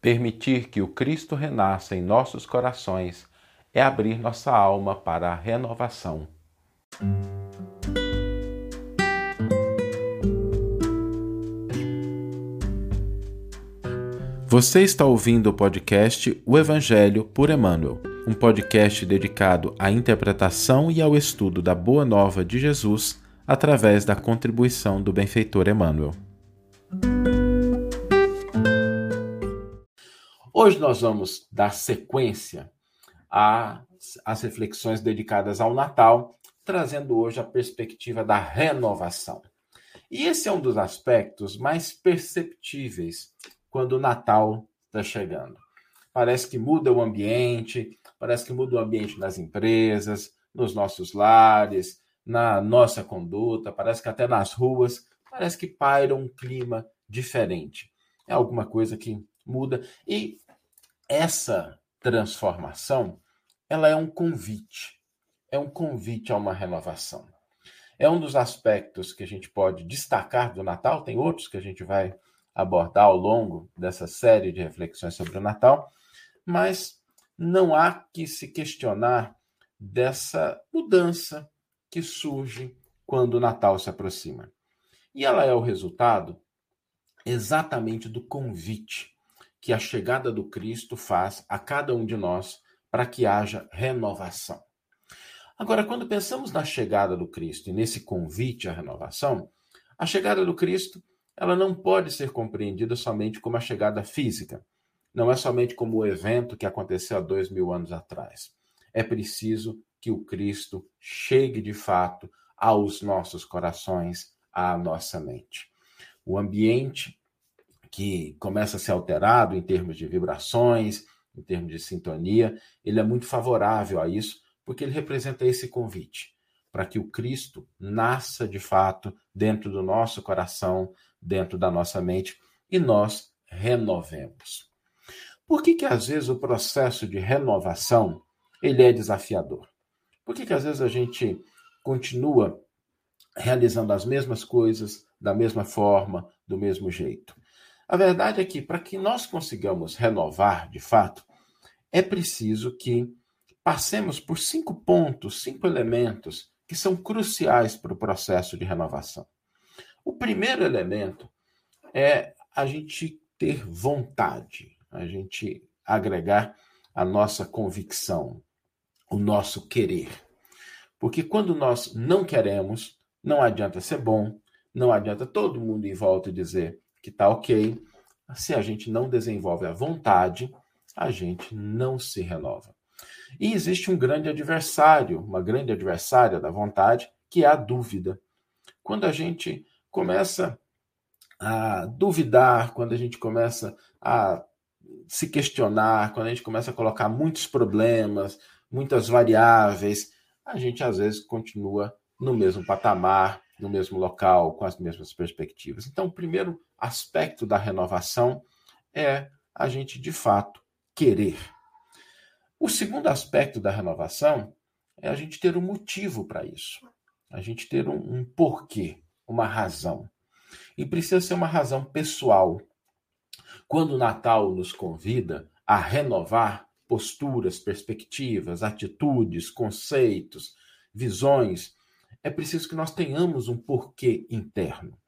Permitir que o Cristo renasça em nossos corações é abrir nossa alma para a renovação. Você está ouvindo o podcast O Evangelho por Emmanuel, um podcast dedicado à interpretação e ao estudo da Boa Nova de Jesus através da contribuição do benfeitor Emmanuel. Hoje nós vamos dar sequência às reflexões dedicadas ao Natal, trazendo hoje a perspectiva da renovação. E esse é um dos aspectos mais perceptíveis quando o Natal está chegando. Parece que muda o ambiente, parece que muda o ambiente nas empresas, nos nossos lares, na nossa conduta, parece que até nas ruas, parece que paira um clima diferente. É alguma coisa que muda. E essa transformação, ela é um convite. É um convite a uma renovação. É um dos aspectos que a gente pode destacar do Natal, tem outros que a gente vai abordar ao longo dessa série de reflexões sobre o Natal, mas não há que se questionar dessa mudança que surge quando o Natal se aproxima. E ela é o resultado exatamente do convite que a chegada do Cristo faz a cada um de nós para que haja renovação. Agora, quando pensamos na chegada do Cristo e nesse convite à renovação, a chegada do Cristo ela não pode ser compreendida somente como a chegada física. Não é somente como o evento que aconteceu há dois mil anos atrás. É preciso que o Cristo chegue de fato aos nossos corações, à nossa mente. O ambiente que começa a ser alterado em termos de vibrações, em termos de sintonia, ele é muito favorável a isso, porque ele representa esse convite para que o Cristo nasça de fato dentro do nosso coração, dentro da nossa mente e nós renovemos. Por que que às vezes o processo de renovação ele é desafiador? Por que que às vezes a gente continua realizando as mesmas coisas da mesma forma, do mesmo jeito? A verdade é que, para que nós consigamos renovar de fato, é preciso que passemos por cinco pontos, cinco elementos que são cruciais para o processo de renovação. O primeiro elemento é a gente ter vontade, a gente agregar a nossa convicção, o nosso querer. Porque quando nós não queremos, não adianta ser bom, não adianta todo mundo em volta dizer que está ok. Se a gente não desenvolve a vontade, a gente não se renova. E existe um grande adversário, uma grande adversária da vontade, que é a dúvida. Quando a gente começa a duvidar, quando a gente começa a se questionar, quando a gente começa a colocar muitos problemas, muitas variáveis, a gente às vezes continua no mesmo patamar, no mesmo local, com as mesmas perspectivas. Então, o primeiro aspecto da renovação é a gente, de fato, querer. O segundo aspecto da renovação é a gente ter um motivo para isso, a gente ter um, um porquê, uma razão. E precisa ser uma razão pessoal. Quando o Natal nos convida a renovar posturas, perspectivas, atitudes, conceitos, visões, é preciso que nós tenhamos um porquê interno.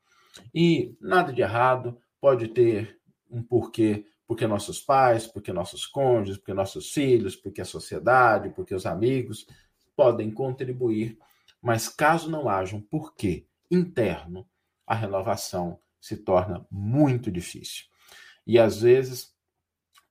E nada de errado, pode ter um porquê porque nossos pais, porque nossos cônjuges, porque nossos filhos, porque a sociedade, porque os amigos podem contribuir, mas caso não haja um porquê interno, a renovação se torna muito difícil. E às vezes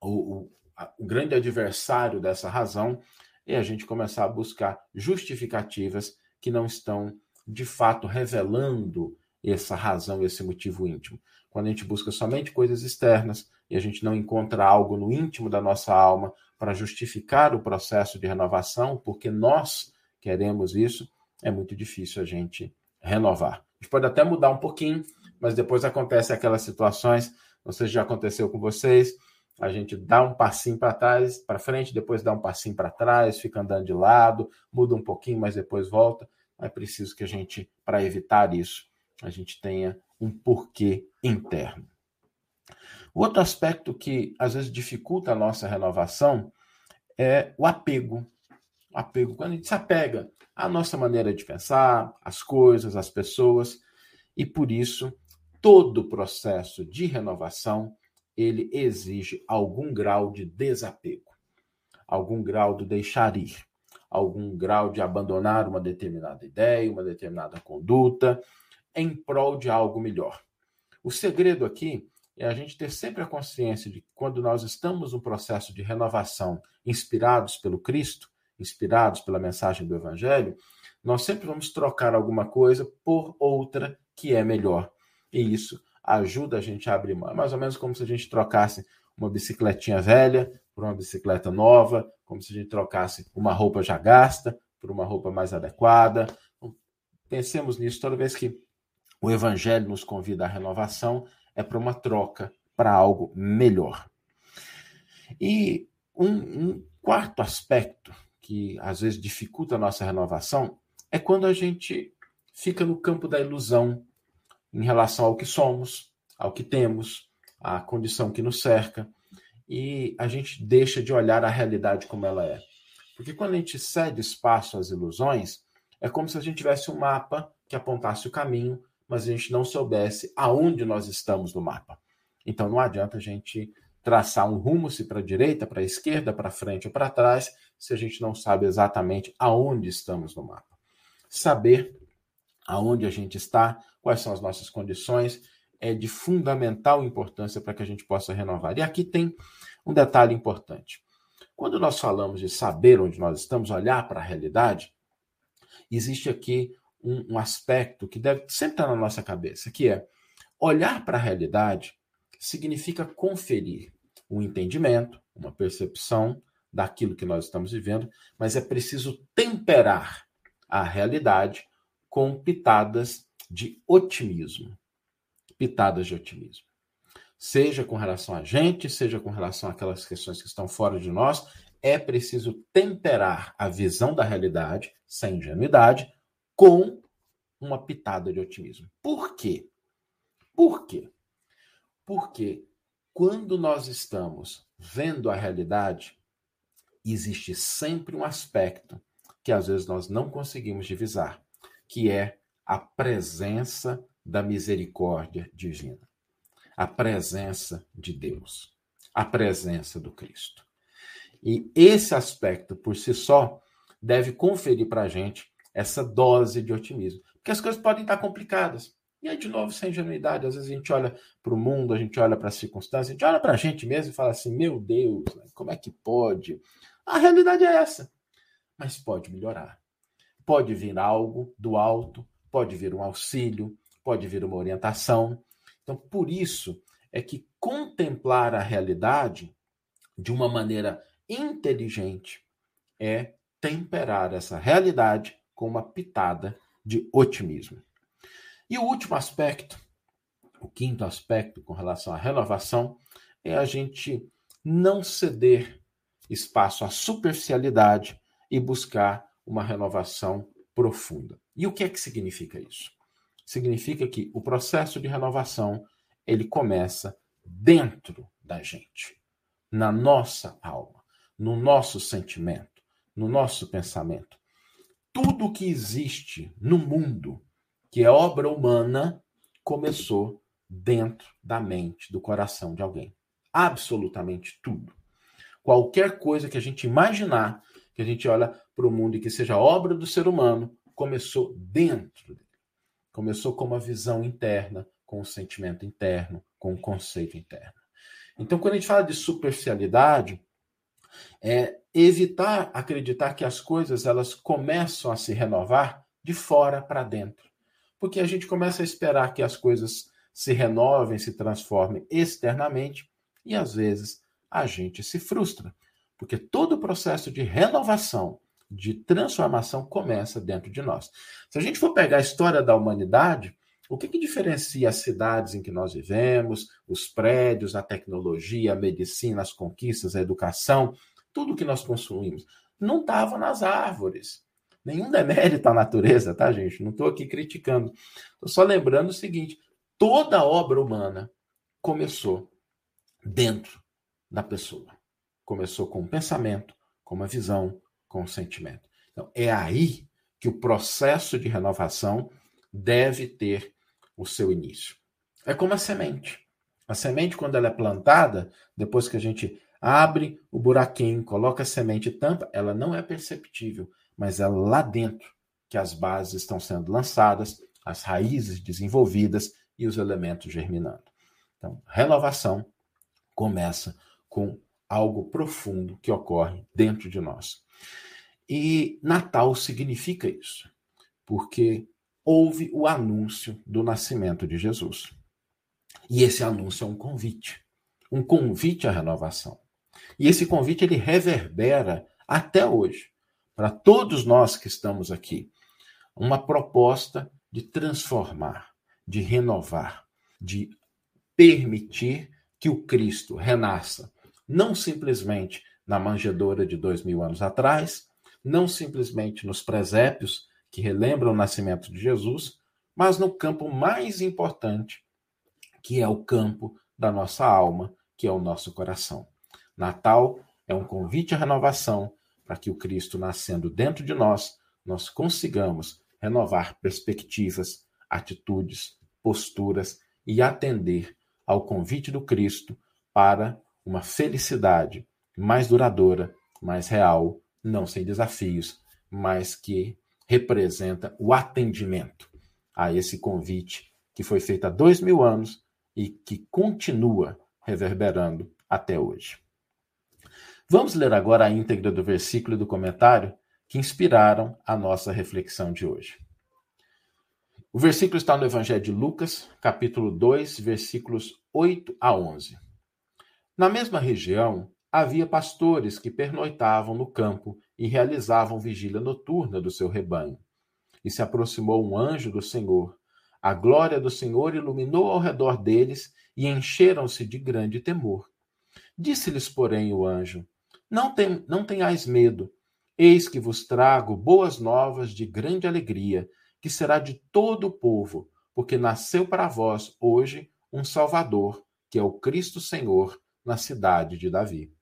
o, o, o grande adversário dessa razão é a gente começar a buscar justificativas que não estão de fato revelando essa razão, esse motivo íntimo. Quando a gente busca somente coisas externas e a gente não encontra algo no íntimo da nossa alma para justificar o processo de renovação, porque nós queremos isso, é muito difícil a gente renovar. A gente pode até mudar um pouquinho, mas depois acontece aquelas situações, não sei se já aconteceu com vocês, a gente dá um passinho para trás, para frente, depois dá um passinho para trás, fica andando de lado, muda um pouquinho, mas depois volta. É preciso que a gente, para evitar isso, a gente tenha um porquê interno. O outro aspecto que às vezes dificulta a nossa renovação é o apego. O apego, quando a gente se apega à nossa maneira de pensar, às coisas, às pessoas, e por isso todo processo de renovação ele exige algum grau de desapego, algum grau de deixar ir, algum grau de abandonar uma determinada ideia, uma determinada conduta, em prol de algo melhor. O segredo aqui é a gente ter sempre a consciência de que quando nós estamos num processo de renovação, inspirados pelo Cristo, inspirados pela mensagem do Evangelho, nós sempre vamos trocar alguma coisa por outra que é melhor. E isso ajuda a gente a abrir mão. É mais ou menos como se a gente trocasse uma bicicletinha velha por uma bicicleta nova, como se a gente trocasse uma roupa já gasta por uma roupa mais adequada. Então, pensemos nisso toda vez que o Evangelho nos convida à renovação, é para uma troca, para algo melhor. E um, um quarto aspecto que às vezes dificulta a nossa renovação é quando a gente fica no campo da ilusão em relação ao que somos, ao que temos, à condição que nos cerca, e a gente deixa de olhar a realidade como ela é. Porque quando a gente cede espaço às ilusões, é como se a gente tivesse um mapa que apontasse o caminho, mas a gente não soubesse aonde nós estamos no mapa. Então não adianta a gente traçar um rumo se para a direita, para a esquerda, para frente ou para trás, se a gente não sabe exatamente aonde estamos no mapa. Saber aonde a gente está, quais são as nossas condições, é de fundamental importância para que a gente possa renovar. E aqui tem um detalhe importante. Quando nós falamos de saber onde nós estamos, olhar para a realidade, existe aqui um, um aspecto que deve sempre estar na nossa cabeça, que é olhar para a realidade significa conferir um entendimento, uma percepção daquilo que nós estamos vivendo, mas é preciso temperar a realidade com pitadas de otimismo. Pitadas de otimismo. Seja com relação a gente, seja com relação àquelas questões que estão fora de nós, é preciso temperar a visão da realidade, sem ingenuidade, com uma pitada de otimismo. Por quê? Por quê? Porque quando nós estamos vendo a realidade, existe sempre um aspecto que às vezes nós não conseguimos divisar, que é a presença da misericórdia divina, a presença de Deus, a presença do Cristo. E esse aspecto, por si só, deve conferir para a gente essa dose de otimismo. Porque as coisas podem estar complicadas. E aí, de novo, sem ingenuidade, às vezes a gente olha para o mundo, a gente olha para as circunstâncias, a gente olha para a gente mesmo e fala assim: meu Deus, como é que pode? A realidade é essa. Mas pode melhorar. Pode vir algo do alto, pode vir um auxílio, pode vir uma orientação. Então, por isso é que contemplar a realidade de uma maneira inteligente é temperar essa realidade com uma pitada de otimismo. E o último aspecto, o quinto aspecto com relação à renovação, é a gente não ceder espaço à superficialidade e buscar uma renovação profunda. E o que é que significa isso? Significa que o processo de renovação ele começa dentro da gente, na nossa alma, no nosso sentimento, no nosso pensamento. Tudo que existe no mundo, que é obra humana, começou dentro da mente, do coração de alguém. Absolutamente tudo. Qualquer coisa que a gente imaginar que a gente olha para o mundo e que seja obra do ser humano, começou dentro dele. Começou com uma visão interna, com um sentimento interno, com um conceito interno. Então, quando a gente fala de superficialidade, é evitar acreditar que as coisas elas começam a se renovar de fora para dentro. Porque a gente começa a esperar que as coisas se renovem, se transformem externamente e às vezes a gente se frustra. Porque todo o processo de renovação, de transformação começa dentro de nós. Se a gente for pegar a história da humanidade, o que, que diferencia as cidades em que nós vivemos, os prédios, a tecnologia, a medicina, as conquistas, a educação, tudo que nós consumimos? Não estava nas árvores. Nenhum demérito à natureza, tá, gente? Não estou aqui criticando. Estou só lembrando o seguinte: toda obra humana começou dentro da pessoa. Começou com o pensamento, com uma visão, com o sentimento. Então, é aí que o processo de renovação deve ter o seu início. É como a semente. A semente, quando ela é plantada, depois que a gente abre o buraquinho, coloca a semente e tampa, ela não é perceptível, mas é lá dentro que as bases estão sendo lançadas, as raízes desenvolvidas e os elementos germinando. Então, renovação começa com algo profundo que ocorre dentro de nós. E Natal significa isso, porque houve o anúncio do nascimento de Jesus. E esse anúncio é um convite, um convite à renovação. E esse convite ele reverbera até hoje para todos nós que estamos aqui, uma proposta de transformar, de renovar, de permitir que o Cristo renasça, não simplesmente na manjedoura de dois mil anos atrás, não simplesmente nos presépios que relembram o nascimento de Jesus, mas no campo mais importante, que é o campo da nossa alma, que é o nosso coração. Natal é um convite à renovação para que o Cristo nascendo dentro de nós, nós consigamos renovar perspectivas, atitudes, posturas e atender ao convite do Cristo para uma felicidade mais duradoura, mais real, não sem desafios, mas que representa o atendimento a esse convite que foi feito há dois mil anos e que continua reverberando até hoje. Vamos ler agora a íntegra do versículo e do comentário que inspiraram a nossa reflexão de hoje. O versículo está no Evangelho de Lucas, capítulo 2, versículos 8 a 11. Na mesma região, havia pastores que pernoitavam no campo e realizavam vigília noturna do seu rebanho. E se aproximou um anjo do Senhor. A glória do Senhor iluminou ao redor deles e encheram-se de grande temor. Disse-lhes, porém, o anjo: não, tem, não tenhais medo, eis que vos trago boas novas de grande alegria, que será de todo o povo, porque nasceu para vós hoje um Salvador, que é o Cristo Senhor, na cidade de Davi.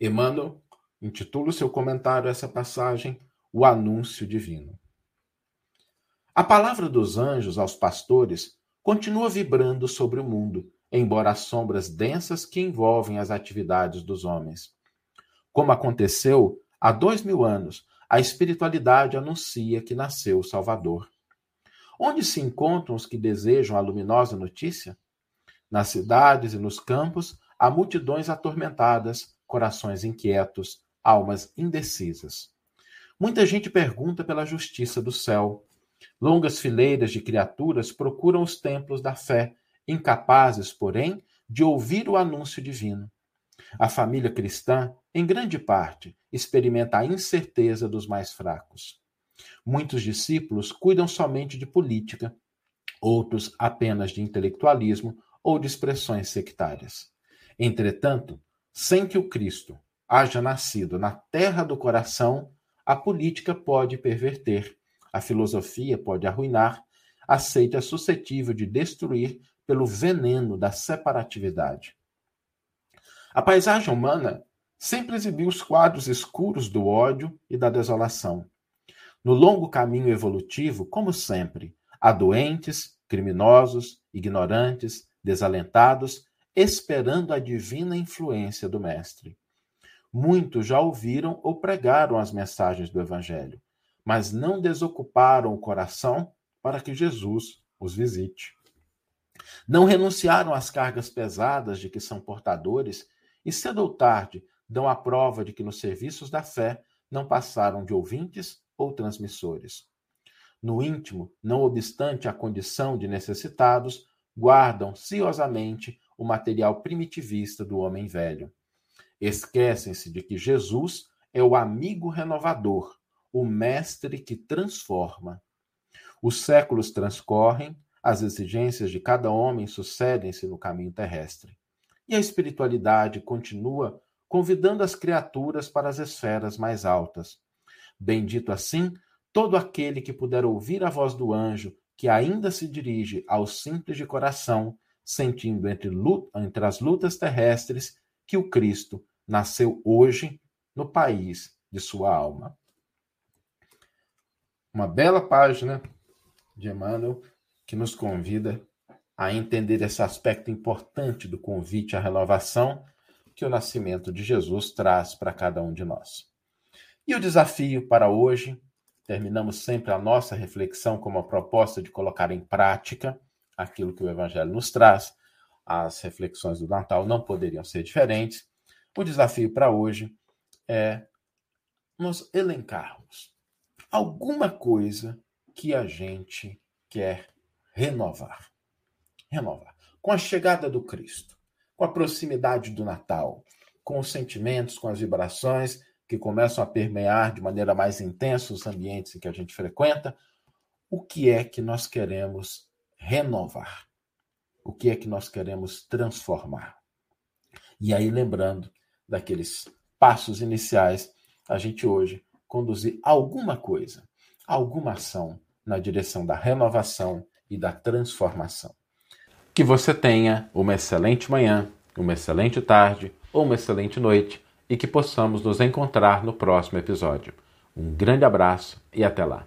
Emmanuel intitula o seu comentário a essa passagem O Anúncio Divino. A palavra dos anjos aos pastores continua vibrando sobre o mundo, embora as sombras densas que envolvem as atividades dos homens. Como aconteceu há dois mil anos, a espiritualidade anuncia que nasceu o Salvador. Onde se encontram os que desejam a luminosa notícia? Nas cidades e nos campos, há multidões atormentadas, corações inquietos, almas indecisas. Muita gente pergunta pela justiça do céu. Longas fileiras de criaturas procuram os templos da fé, incapazes, porém, de ouvir o anúncio divino. A família cristã, em grande parte, experimenta a incerteza dos mais fracos. Muitos discípulos cuidam somente de política, outros apenas de intelectualismo ou de expressões sectárias. Entretanto, sem que o Cristo haja nascido na terra do coração, a política pode perverter, a filosofia pode arruinar, a seita é suscetível de destruir pelo veneno da separatividade. A paisagem humana sempre exibiu os quadros escuros do ódio e da desolação. No longo caminho evolutivo, como sempre, há doentes, criminosos, ignorantes, desalentados, esperando a divina influência do Mestre. Muitos já ouviram ou pregaram as mensagens do Evangelho, mas não desocuparam o coração para que Jesus os visite. Não renunciaram às cargas pesadas de que são portadores e cedo ou tarde dão a prova de que nos serviços da fé não passaram de ouvintes ou transmissores. No íntimo, não obstante a condição de necessitados, guardam ciosamente o material primitivista do homem velho. Esquecem-se de que Jesus é o amigo renovador, o mestre que transforma. Os séculos transcorrem, as exigências de cada homem sucedem-se no caminho terrestre. E a espiritualidade continua convidando as criaturas para as esferas mais altas. Bendito assim todo aquele que puder ouvir a voz do anjo que ainda se dirige ao simples de coração, sentindo entre, entre as lutas terrestres que o Cristo nasceu hoje no país de sua alma. Uma bela página de Emmanuel que nos convida a entender esse aspecto importante do convite à renovação que o nascimento de Jesus traz para cada um de nós. E o desafio para hoje, terminamos sempre a nossa reflexão com uma proposta de colocar em prática aquilo que o Evangelho nos traz. As reflexões do Natal não poderiam ser diferentes. O desafio para hoje é nos elencarmos alguma coisa que a gente quer renovar. Renovar. Com a chegada do Cristo, com a proximidade do Natal, com os sentimentos, com as vibrações que começam a permear de maneira mais intensa os ambientes em que a gente frequenta, o que é que nós queremos renovar? O que é que nós queremos transformar? E aí, lembrando daqueles passos iniciais, a gente hoje conduzir alguma coisa, alguma ação na direção da renovação e da transformação. Que você tenha uma excelente manhã, uma excelente tarde ou uma excelente noite e que possamos nos encontrar no próximo episódio. Um grande abraço e até lá.